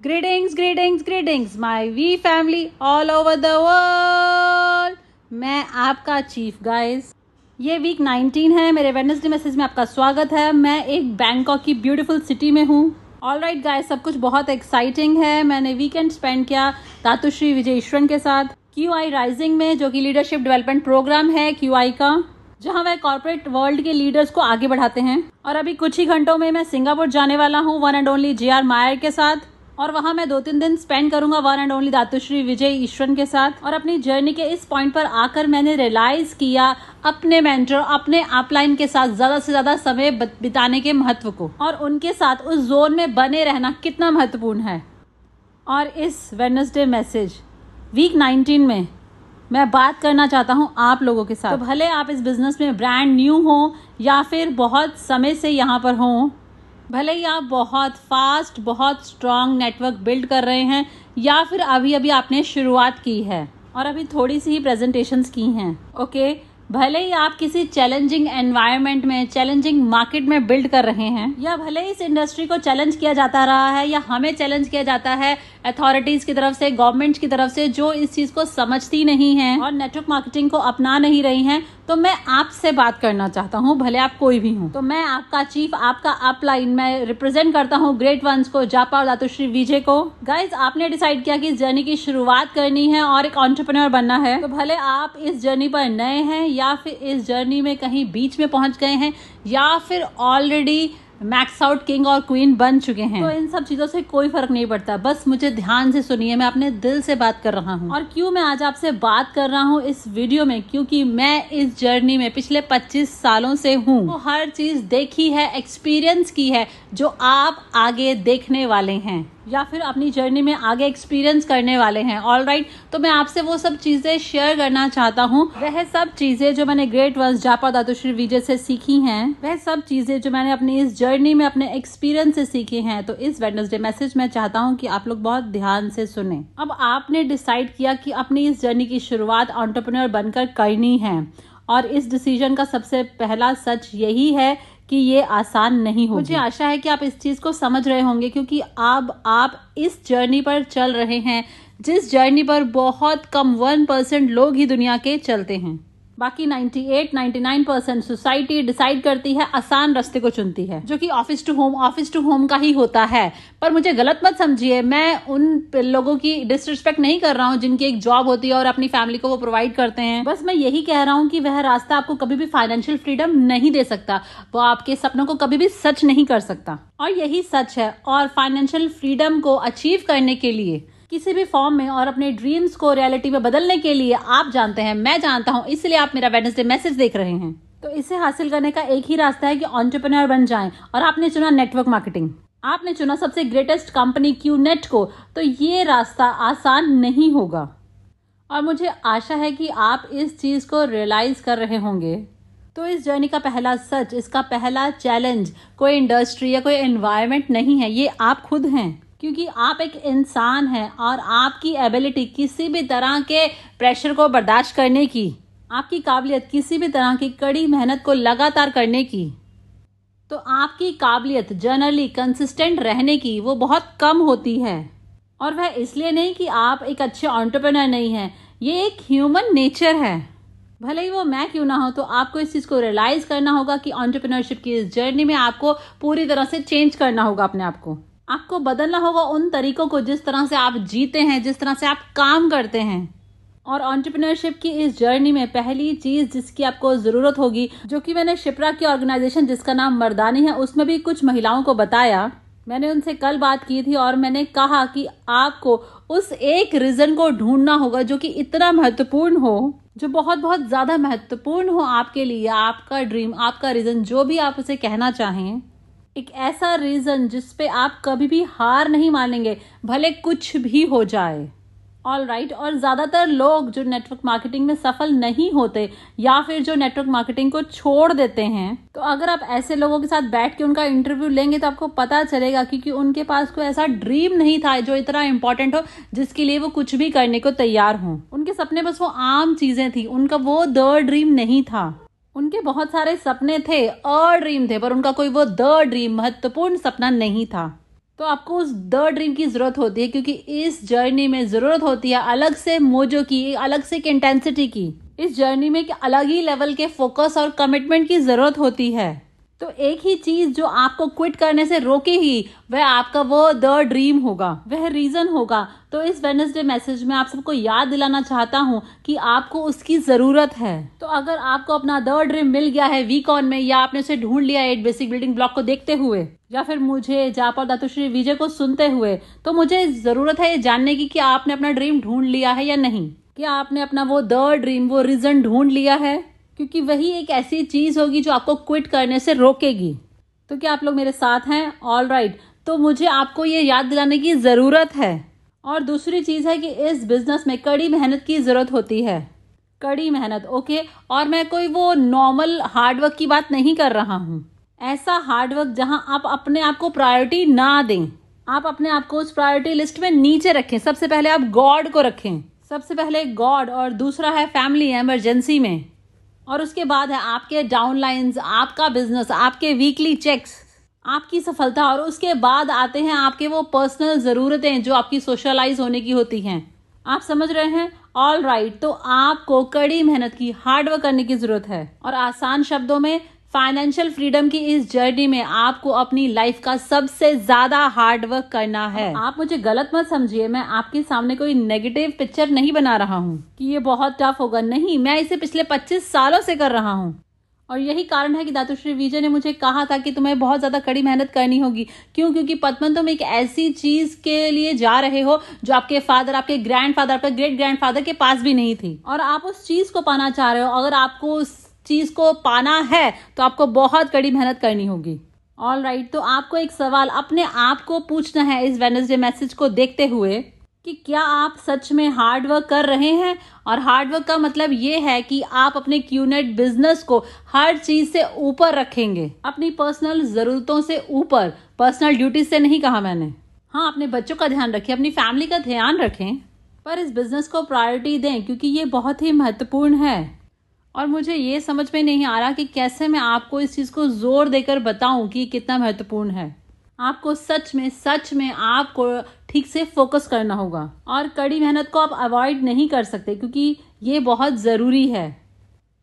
Greetings, greetings, greetings, my V family all over the world. मैं आपका chief guys ये week 19 है मेरे वेडनेसडे मैसेज में आपका स्वागत है। मैं एक बैंकॉक की ब्यूटीफुल सिटी में हूँ। ऑल राइट गाइस सब कुछ बहुत एक्साइटिंग है। मैंने वीकेंड स्पेंड किया तातुश्री विजय ईश्वरन के साथ। क्यू आई राइजिंग में जो कि लीडरशिप डेवलपमेंट प्रोग्राम है क्यू आई का जहाँ वह कॉर्पोरेट वर्ल्ड के लीडर्स को आगे बढ़ाते हैं। और अभी कुछ ही घंटों में मैं सिंगापुर जाने वाला हूँ one and only J R Mayer के साथ। और वहाँ मैं दो तीन दिन स्पेंड करूँगा one and only Datuk Sri Vijay Eswaran के साथ। और अपनी जर्नी के इस पॉइंट पर आकर मैंने रियलाइज़ किया अपने मेंटर अपने अपलाइन के साथ ज़्यादा से ज़्यादा समय बिताने के महत्व को। और उनके साथ उस जोन में बने रहना कितना महत्वपूर्ण है। और इस वेडनेसडे मैसेज वीक 19 में मैं बात करना चाहता हूँ आप लोगों के साथ। तो भले आप इस बिज़नेस में ब्रांड न्यू हो या फिर बहुत समय से यहाँ पर हों भले ही आप बहुत फास्ट बहुत स्ट्रांग नेटवर्क बिल्ड कर रहे हैं, या फिर अभी अभी आपने शुरुआत की है और अभी थोड़ी सी ही प्रेजेंटेशंस की हैं ओके भले ही आप किसी चैलेंजिंग एनवायरनमेंट में चैलेंजिंग मार्केट में बिल्ड कर रहे हैं, या भले ही इस इंडस्ट्री को चैलेंज किया जाता रहा है, या हमें चैलेंज किया जाता है अथॉरिटीज की तरफ़ से गवर्नमेंट की तरफ़ से, जो इस चीज़ को समझती नहीं है और नेटवर्क मार्केटिंग को अपना नहीं रही है तो मैं आपसे बात करना चाहता हूँ, भले आप कोई भी हूँ। तो मैं आपका चीफ आपका अपलाइन मैं रिप्रेजेंट करता हूँ ग्रेट वंस को जापा और दातुश्री विजय को। गाइज़ आपने डिसाइड किया कि इस जर्नी की शुरुआत करनी है और एक ऑन्टरप्रनर बनना है। तो भले आप इस जर्नी पर नए हैं या फिर इस जर्नी में कहीं बीच में पहुँच गए हैं या फिर ऑलरेडी मैक्स आउट किंग और क्वीन बन चुके हैं। तो इन सब चीज़ों से कोई फ़र्क नहीं पड़ता। बस मुझे ध्यान से सुनिए मैं अपने दिल से बात कर रहा हूँ। और क्यों मैं आज आपसे बात कर रहा हूँ इस वीडियो में? क्योंकि मैं इस जर्नी में पिछले 25 सालों से हूँ। तो हर चीज़ देखी है एक्सपीरियंस की है जो आप आगे देखने वाले हैं। या फिर अपनी जर्नी में आगे एक्सपीरियंस करने वाले हैं। All right right? तो मैं आपसे वो सब चीज़ें शेयर करना चाहता हूँ। वह सब चीज़ें जो मैंने ग्रेट वंस जापा दातुश्री विजय से सीखी हैं, वह सब चीज़ें जो मैंने अपनी इस जर्नी में, अपने एक्सपीरियंस से सीखी हैं तो इस वेडनेसडे मैसेज में चाहता हूँ कि आप लोग बहुत ध्यान से सुने। अब आपने डिसाइड किया कि अपनी इस जर्नी की शुरुआत ऑन्टरप्रनर बनकर करनी है। और इस डिसीज़न का सबसे पहला सच यही है कि ये आसान नहीं होगी। मुझे आशा है कि आप इस चीज़ को समझ रहे होंगे, क्योंकि अब आप इस जर्नी पर चल रहे हैं, जिस जर्नी पर बहुत कम वन परसेंट लोग ही दुनिया के चलते हैं। बाकी 98 99 परसेंट सोसाइटी डिसाइड करती है, आसान रास्ते को चुनती है, जो कि office to home, office to home का ही होता है। पर मुझे गलत मत समझिए, मैं उन लोगों की डिसरिस्पेक्ट नहीं कर रहा हूँ जिनकी एक जॉब होती है और अपनी फैमिली को वो प्रोवाइड करते हैं। बस मैं यही कह रहा हूँ कि वह रास्ता आपको कभी भी फाइनेंशियल फ्रीडम नहीं दे सकता। वो आपके सपनों को कभी भी सच नहीं कर सकता। और यही सच है, और फाइनेंशियल फ्रीडम को अचीव करने के लिए किसी भी फॉर्म में और अपने ड्रीम्स को रियलिटी में बदलने के लिए आप जानते हैं, मैं जानता हूँ, इसलिए आप मेरा वेडनेसडे मैसेज देख रहे हैं। तो इसे हासिल करने का एक ही रास्ता है कि ऑन्टरप्रनर बन जाएँ। और आपने चुना नेटवर्क मार्केटिंग आपने चुना सबसे ग्रेटेस्ट कंपनी क्यू नेट को तो ये रास्ता आसान नहीं होगा। और मुझे आशा है कि आप इस चीज़ को रियलाइज़ कर रहे होंगे। तो इस जर्नी का पहला सच, इसका पहला चैलेंज कोई इंडस्ट्री या कोई एनवायरमेंट नहीं है, ये आप खुद हैं। क्योंकि आप एक इंसान हैं और आपकी एबिलिटी किसी भी तरह के प्रेशर को बर्दाश्त करने की, आपकी काबिलियत किसी भी तरह की कड़ी मेहनत को लगातार करने की तो आपकी काबिलियत जनरली कंसिस्टेंट रहने की वो बहुत कम होती है। और वह इसलिए नहीं कि आप एक अच्छे ऑन्टरप्रनर नहीं हैं, ये एक ह्यूमन नेचर है। भले ही वो मैं क्यों ना हो तो आपको इस चीज़ को रियलाइज़ करना होगा कि ऑन्टरप्रिनरशिप की इस जर्नी में आपको पूरी तरह से चेंज करना होगा अपने आप को। आपको बदलना होगा उन तरीकों को जिस तरह से आप जीते हैं, जिस तरह से आप काम करते हैं। और ऑन्टरप्रिनरशिप की इस जर्नी में पहली चीज़ जिसकी आपको ज़रूरत होगी, जो कि मैंने शिप्रा की ऑर्गेनाइजेशन जिसका नाम मर्दानी है, उसमें भी कुछ महिलाओं को बताया। मैंने उनसे कल बात की थी और मैंने कहा कि आपको उस एक रीजन को ढूंढना होगा जो कि इतना महत्वपूर्ण हो, जो बहुत बहुत ज़्यादा महत्वपूर्ण हो आपके लिए, आपका ड्रीम आपका रीजन जो भी आप उसे कहना चाहें। एक ऐसा रीजन जिस पे आप कभी भी हार नहीं मानेंगे, भले कुछ भी हो जाए। All right right. और ज़्यादातर लोग जो नेटवर्क मार्केटिंग में सफल नहीं होते या फिर जो नेटवर्क मार्केटिंग को छोड़ देते हैं तो अगर आप ऐसे लोगों के साथ बैठ के उनका इंटरव्यू लेंगे तो आपको पता चलेगा क्योंकि उनके पास कोई ऐसा ड्रीम नहीं था जो इतना इंपॉर्टेंट हो, जिसके लिए वो कुछ भी करने को तैयार हो। उनके सपने बस वो आम चीज़ें थी, उनका वो द ड्रीम नहीं था। उनके बहुत सारे सपने थे अ ड्रीम थे, पर उनका कोई वो द ड्रीम महत्वपूर्ण सपना नहीं था। तो आपको उस द ड्रीम की ज़रूरत होती है, क्योंकि इस जर्नी में ज़रूरत होती है अलग से मोजो की, अलग से एक इंटेंसिटी की। इस जर्नी में एक अलग ही लेवल के फोकस और कमिटमेंट की ज़रूरत होती है। तो एक ही चीज़ जो आपको क्विट करने से रोके ही, वह आपका वो द ड्रीम होगा, वह रीजन होगा। तो इस वेनसडे मैसेज में आप सबको याद दिलाना चाहता हूँ कि आपको उसकी ज़रूरत है। तो अगर आपको अपना द ड्रीम मिल गया है वीक ऑन में, या आपने उसे ढूंढ लिया एट बेसिक बिल्डिंग ब्लॉक को देखते हुए, या फिर मुझे जापर दातुश्री विजय को सुनते हुए तो मुझे ज़रूरत है ये जानने की कि आपने अपना ड्रीम ढूंढ लिया है या नहीं। क्या आपने अपना वो द ड्रीम वो रीजन ढूंढ लिया है? क्योंकि वही एक ऐसी चीज़ होगी जो आपको क्विट करने से रोकेगी। तो क्या आप लोग मेरे साथ हैं? All right. तो मुझे आपको ये याद दिलाने की ज़रूरत है। और दूसरी चीज़ है कि इस बिज़नेस में कड़ी मेहनत की ज़रूरत होती है। कड़ी मेहनत ओके और मैं कोई वो नॉर्मल हार्डवर्क की बात नहीं कर रहा हूँ। ऐसा हार्डवर्क जहाँ आप अपने आप को प्रायोरिटी ना दें। आप अपने आप को उस प्रायोरिटी लिस्ट में नीचे रखें। सबसे पहले आप गॉड को रखें। सबसे पहले गॉड और दूसरा है फैमिली एमरजेंसी में। और उसके बाद है आपके डाउनलाइंस आपका बिज़नेस आपके वीकली चेक्स आपकी सफलता और उसके बाद आते हैं आपके वो पर्सनल ज़रूरतें जो आपकी सोशलाइज होने की होती हैं। आप समझ रहे हैं? ऑल राइट right, तो आपको कड़ी मेहनत की हार्डवर्क करने की ज़रूरत है। और आसान शब्दों में फाइनेंशियल फ्रीडम की इस जर्नी में आपको अपनी लाइफ का सबसे ज़्यादा हार्ड वर्क करना है। आप मुझे गलत मत समझिए, मैं आपके सामने कोई नेगेटिव पिक्चर नहीं बना रहा हूँ कि ये बहुत टफ होगा। नहीं, मैं इसे पिछले 25 सालों से कर रहा हूँ। और यही कारण है कि दातुश्री विजय ने मुझे कहा था कि तुम्हें बहुत ज़्यादा कड़ी मेहनत करनी होगी। क्यों? क्योंकि पद्मन तुम एक ऐसी चीज़ के लिए जा रहे हो जो आपके फादर आपके ग्रैंड फादर आपके ग्रेट ग्रैंड फादर के पास भी नहीं थी। और आप उस चीज़ को पाना चाह रहे हो। अगर आपको उस चीज़ को पाना है तो आपको बहुत कड़ी मेहनत करनी होगी। ऑल राइट right, तो आपको एक सवाल अपने आप को पूछना है इस वेनसडे मैसेज को देखते हुए कि क्या आप सच में हार्ड वर्क कर रहे हैं? और हार्ड वर्क का मतलब ये है कि आप अपने क्यूनेट बिज़नेस को हर चीज़ से ऊपर रखेंगे। अपनी पर्सनल जरूरतों से ऊपर पर्सनल ड्यूटी से नहीं कहा मैंने। हाँ अपने बच्चों का ध्यान रखें अपनी फैमिली का ध्यान रखें पर इस बिज़नेस को प्रायोरिटी दें क्योंकि ये बहुत ही महत्वपूर्ण है। और मुझे ये समझ में नहीं आ रहा कि कैसे मैं आपको इस चीज़ को ज़ोर देकर बताऊँ कि कितना महत्वपूर्ण है। आपको सच में सच में आपको ठीक से फोकस करना होगा। और कड़ी मेहनत को आप अवॉइड नहीं कर सकते, क्योंकि ये बहुत ज़रूरी है।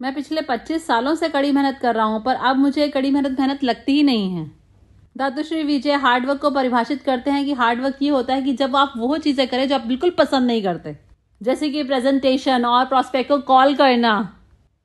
मैं पिछले 25 सालों से कड़ी मेहनत कर रहा हूँ, पर अब मुझे कड़ी मेहनत मेहनत लगती ही नहीं है। दातुश्री विजय हार्डवर्क को परिभाषित करते हैं कि हार्डवर्क ये होता है कि जब आप वो चीज़ें करें जो आप बिल्कुल पसंद नहीं करते। जैसे कि प्रेजेंटेशन और प्रॉस्पेक्ट को कॉल करना।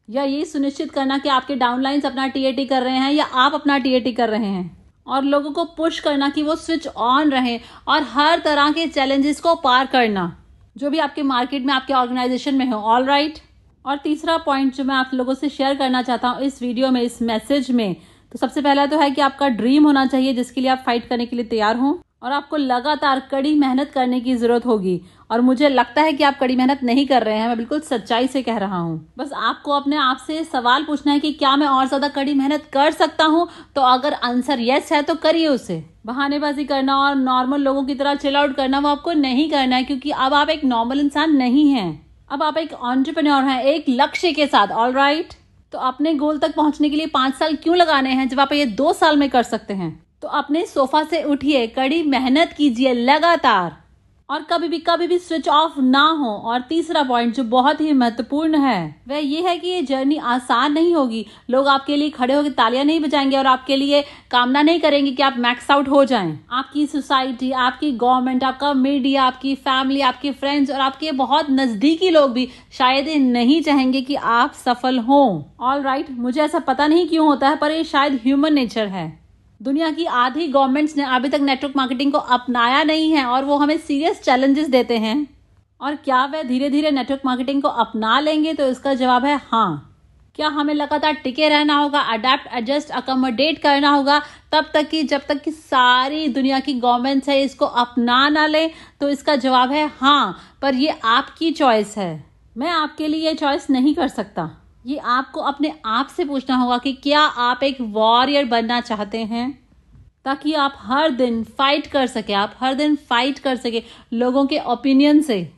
या ये सुनिश्चित करना कि आपके डाउनलाइंस अपना टीएटी कर रहे हैं या आप अपना टीएटी कर रहे हैं। और लोगों को पुश करना कि वो स्विच ऑन रहे और हर तरह के चैलेंजेस को पार करना। जो भी आपके मार्केट में, आपके ऑर्गेनाइजेशन में हो ऑल राइट और तीसरा पॉइंट जो मैं आप लोगों से शेयर करना चाहता हूँ इस वीडियो में, इस मैसेज में तो सबसे पहला तो है कि आपका ड्रीम होना चाहिए, जिसके लिए आप फाइट करने के लिए तैयार हों और आपको लगातार कड़ी मेहनत करने की ज़रूरत होगी। और मुझे लगता है कि आप कड़ी मेहनत नहीं कर रहे हैं, मैं बिल्कुल सच्चाई से कह रहा हूँ। बस आपको अपने आप से सवाल पूछना है कि क्या मैं और ज़्यादा कड़ी मेहनत कर सकता हूँ? तो अगर आंसर यस है तो करिए उसे। बहानेबाजी करना और नॉर्मल लोगों की तरह चिल आउट करना, वो आपको नहीं करना है, क्योंकि अब आप एक नॉर्मल इंसान नहीं है। अब आप एक ऑन्टरप्रन्योर हैं, एक लक्ष्य के साथ ऑल राइट तो अपने गोल तक पहुँचने के लिए पाँच साल क्यों लगाने हैं, जब आप ये दो साल में कर सकते हैं? तो अपने सोफा से उठिए, कड़ी मेहनत कीजिए लगातार। और कभी भी कभी भी स्विच ऑफ़ ना हो। और तीसरा पॉइंट जो बहुत ही महत्वपूर्ण है वह ये है कि ये जर्नी आसान नहीं होगी। लोग आपके लिए खड़े होकर तालियाँ नहीं बजाएँगे और आपके लिए कामना नहीं करेंगे कि आप मैक्स आउट हो जाएँ। आपकी सोसाइटी आपकी गवर्नमेंट आपका मीडिया आपकी फैमिली आपके फ्रेंड्स और आपके बहुत नजदीकी लोग भी शायद नहीं चाहेंगे कि आप सफल हो। ऑल राइट right, मुझे ऐसा पता नहीं क्यों होता है पर ये शायद ह्यूमन नेचर है। दुनिया की आधी गवर्नमेंट्स ने अभी तक नेटवर्क मार्केटिंग को अपनाया नहीं है और वो हमें सीरियस चैलेंजेस देते हैं। और क्या वह धीरे धीरे नेटवर्क मार्केटिंग को अपना लेंगे तो इसका जवाब है हाँ। क्या हमें लगातार टिके रहना होगा अडेप्ट एडजस्ट अकोमोडेट करना होगा, तब तक कि जब तक कि सारी दुनिया की गवर्नमेंट्स है इसको अपना ना ले तो इसका जवाब है हाँ। पर ये आपकी चॉइस है। मैं आपके लिए ये चॉइस नहीं कर सकता। ये आपको अपने आप से पूछना होगा कि क्या आप एक वॉरियर बनना चाहते हैं? ताकि आप हर दिन फाइट कर सके, आप हर दिन फाइट कर सके लोगों के ओपिनियन से।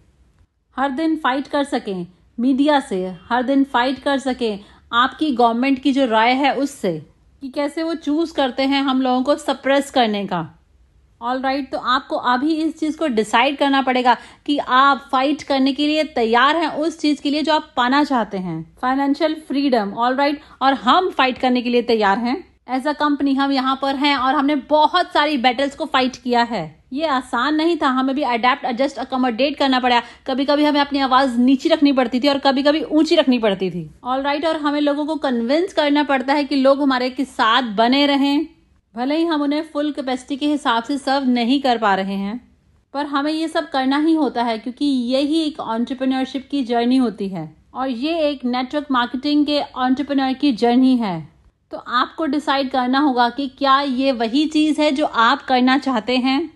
हर दिन फाइट कर सकें मीडिया से, हर दिन फाइट कर सकें आपकी गवर्नमेंट की जो राय है उससे। कि कैसे वो चूज़ करते हैं हम लोगों को सप्रेस करने का। ऑल राइट right, तो आपको अभी इस चीज़ को डिसाइड करना पड़ेगा कि आप फाइट करने के लिए तैयार हैं उस चीज़ के लिए जो आप पाना चाहते हैं। फाइनेंशियल फ्रीडम ऑल राइट और हम फाइट करने के लिए तैयार हैं। एज अ कंपनी हम यहाँ पर हैं और हमने बहुत सारी बैटल्स को फाइट किया है। ये आसान नहीं था हमें भी अडेप्ट एडजस्ट अकोमोडेट करना पड़ा। कभी कभी हमें अपनी आवाज़ नीचे रखनी पड़ती थी और कभी कभी ऊँची रखनी पड़ती थी। ऑल राइट right, और हमें लोगों को कन्विंस करना पड़ता है कि लोग हमारे के साथ बने रहें। भले ही हम उन्हें फुल कैपेसिटी के हिसाब से सर्व नहीं कर पा रहे हैं, पर हमें ये सब करना ही होता है क्योंकि यही एक ऑन्टरप्रेन्योरशिप की जर्नी होती है। और ये एक नेटवर्क मार्केटिंग के ऑन्टरप्रेन्योर की जर्नी है। तो आपको डिसाइड करना होगा कि क्या ये वही चीज़ है जो आप करना चाहते हैं?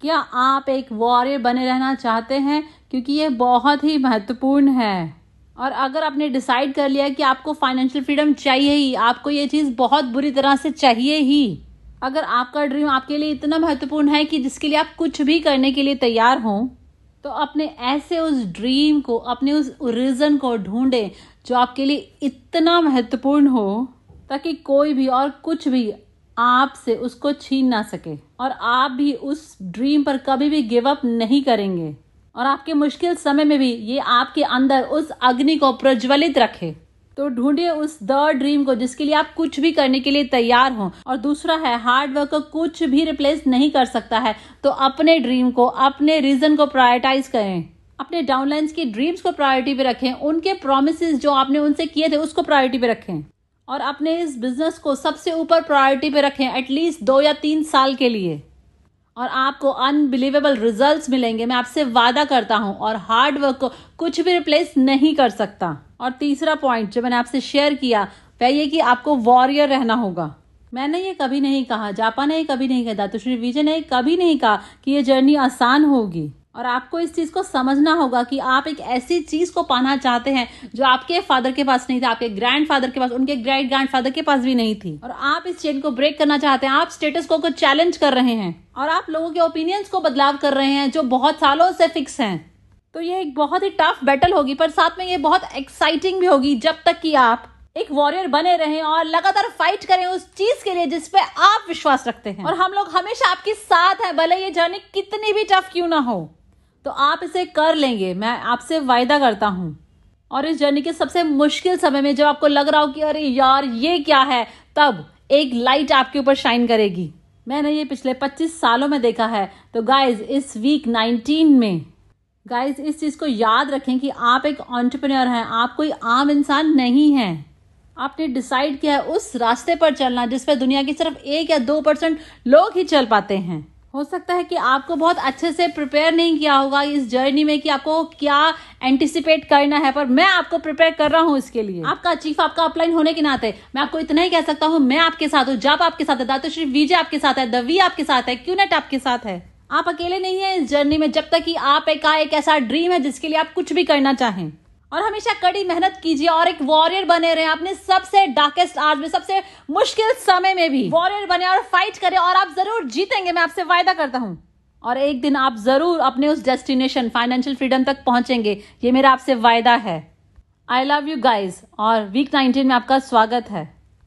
क्या आप एक वॉरियर बने रहना चाहते हैं? क्योंकि ये बहुत ही महत्वपूर्ण है। और अगर आपने डिसाइड कर लिया कि आपको फाइनेंशियल फ्रीडम चाहिए ही, आपको ये चीज़ बहुत बुरी तरह से चाहिए ही। अगर आपका ड्रीम आपके लिए इतना महत्वपूर्ण है कि जिसके लिए आप कुछ भी करने के लिए तैयार हों तो अपने ऐसे उस ड्रीम को, अपने उस रीज़न को ढूंढें जो आपके लिए इतना महत्वपूर्ण हो ताकि कोई भी और कुछ भी आपसे उसको छीन ना सके। और आप भी उस ड्रीम पर कभी भी गिव अप नहीं करेंगे। और आपके मुश्किल समय में भी ये आपके अंदर उस अग्नि को प्रज्वलित रखे। तो ढूंढिए उस द ड्रीम को, जिसके लिए आप कुछ भी करने के लिए तैयार हो। और दूसरा है, हार्ड वर्क कुछ भी रिप्लेस नहीं कर सकता है। तो अपने ड्रीम को, अपने रीजन को प्रायोरिटाइज करें। अपने डाउनलाइंस की ड्रीम्स को प्रायोरिटी पे रखें। उनके प्रोमिस जो आपने उनसे किए थे, उसको प्रायोरिटी पे रखें। और अपने इस बिज़नेस को सबसे ऊपर प्रायोरिटी पे रखें एटलीस्ट दो या तीन साल के लिए। और आपको अनबिलीवेबल रिजल्ट्स मिलेंगे। मैं आपसे वादा करता हूँ और हार्ड वर्क को कुछ भी रिप्लेस नहीं कर सकता। और तीसरा पॉइंट जो मैंने आपसे शेयर किया, वह ये कि आपको वॉरियर रहना होगा। मैंने ये कभी नहीं कहा जापा ने कभी नहीं कहा श्री विजय ने कभी नहीं कहा कि ये जर्नी आसान होगी। और आपको इस चीज़ को समझना होगा कि आप एक ऐसी चीज़ को पाना चाहते हैं जो आपके फादर के पास नहीं था, आपके ग्रैंड फादर के पास, उनके ग्रेट ग्रैंड फादर के पास भी नहीं थी। और आप इस चेन को ब्रेक करना चाहते हैं, आप स्टेटस को चैलेंज कर रहे हैं और आप लोगों के ओपिनियंस को बदलाव कर रहे हैं जो बहुत सालों से फिक्स हैं। तो ये एक बहुत ही टफ बैटल होगी, पर साथ में ये बहुत एक्साइटिंग भी होगी जब तक कि आप एक वॉरियर बने रहें और लगातार फाइट करें उस चीज़ के लिए जिसपे आप विश्वास रखते हैं। और हम लोग हमेशा आपके साथ हैं, भले ये जर्नी कितनी भी टफ क्यों ना हो। तो आप इसे कर लेंगे। मैं आपसे वायदा करता हूँ। और इस जर्नी के सबसे मुश्किल समय में जब आपको लग रहा हो कि अरे यार, ये क्या है? तब एक लाइट आपके ऊपर शाइन करेगी। मैंने ये पिछले 25 सालों में देखा है। तो गाइज़ इस वीक 19 में गाइस इस चीज़ को याद रखें कि आप एक ऑन्टरप्रेन्योर हैं। आप कोई आम इंसान नहीं हैं। आपने डिसाइड किया है उस रास्ते पर चलना जिस पर दुनिया की सिर्फ़ एक या दो परसेंट लोग ही चल पाते हैं। हो सकता है कि आपको बहुत अच्छे से प्रिपेयर नहीं किया होगा इस जर्नी में कि आपको क्या एंटिसिपेट करना है, पर मैं आपको प्रिपेयर कर रहा हूँ इसके लिए। आपका चीफ आपका अपलाइन होने के नाते मैं आपको इतना ही कह सकता हूँ, मैं आपके साथ हूँ, जब आपके साथ है, दातोश्री विजय आपके साथ है, दवी आपके साथ है, क्यूनेट आपके साथ है। आप अकेले नहीं है इस जर्नी में, जब तक कि आप एक एक ऐसा ड्रीम है जिसके लिए आप कुछ भी करना चाहें। और हमेशा कड़ी मेहनत कीजिए और एक वॉरियर बने रहे। अपने सबसे डार्केस्ट आज में, सबसे मुश्किल समय में भी वॉरियर बने और फाइट करें और आप ज़रूर जीतेंगे। मैं आपसे वायदा करता हूँ। और एक दिन आप ज़रूर अपने उस डेस्टिनेशन फाइनेंशियल फ्रीडम तक पहुँचेंगे। ये मेरा आपसे वायदा है। आई लव यू गाइज़ और वीक नाइनटीन में आपका स्वागत है।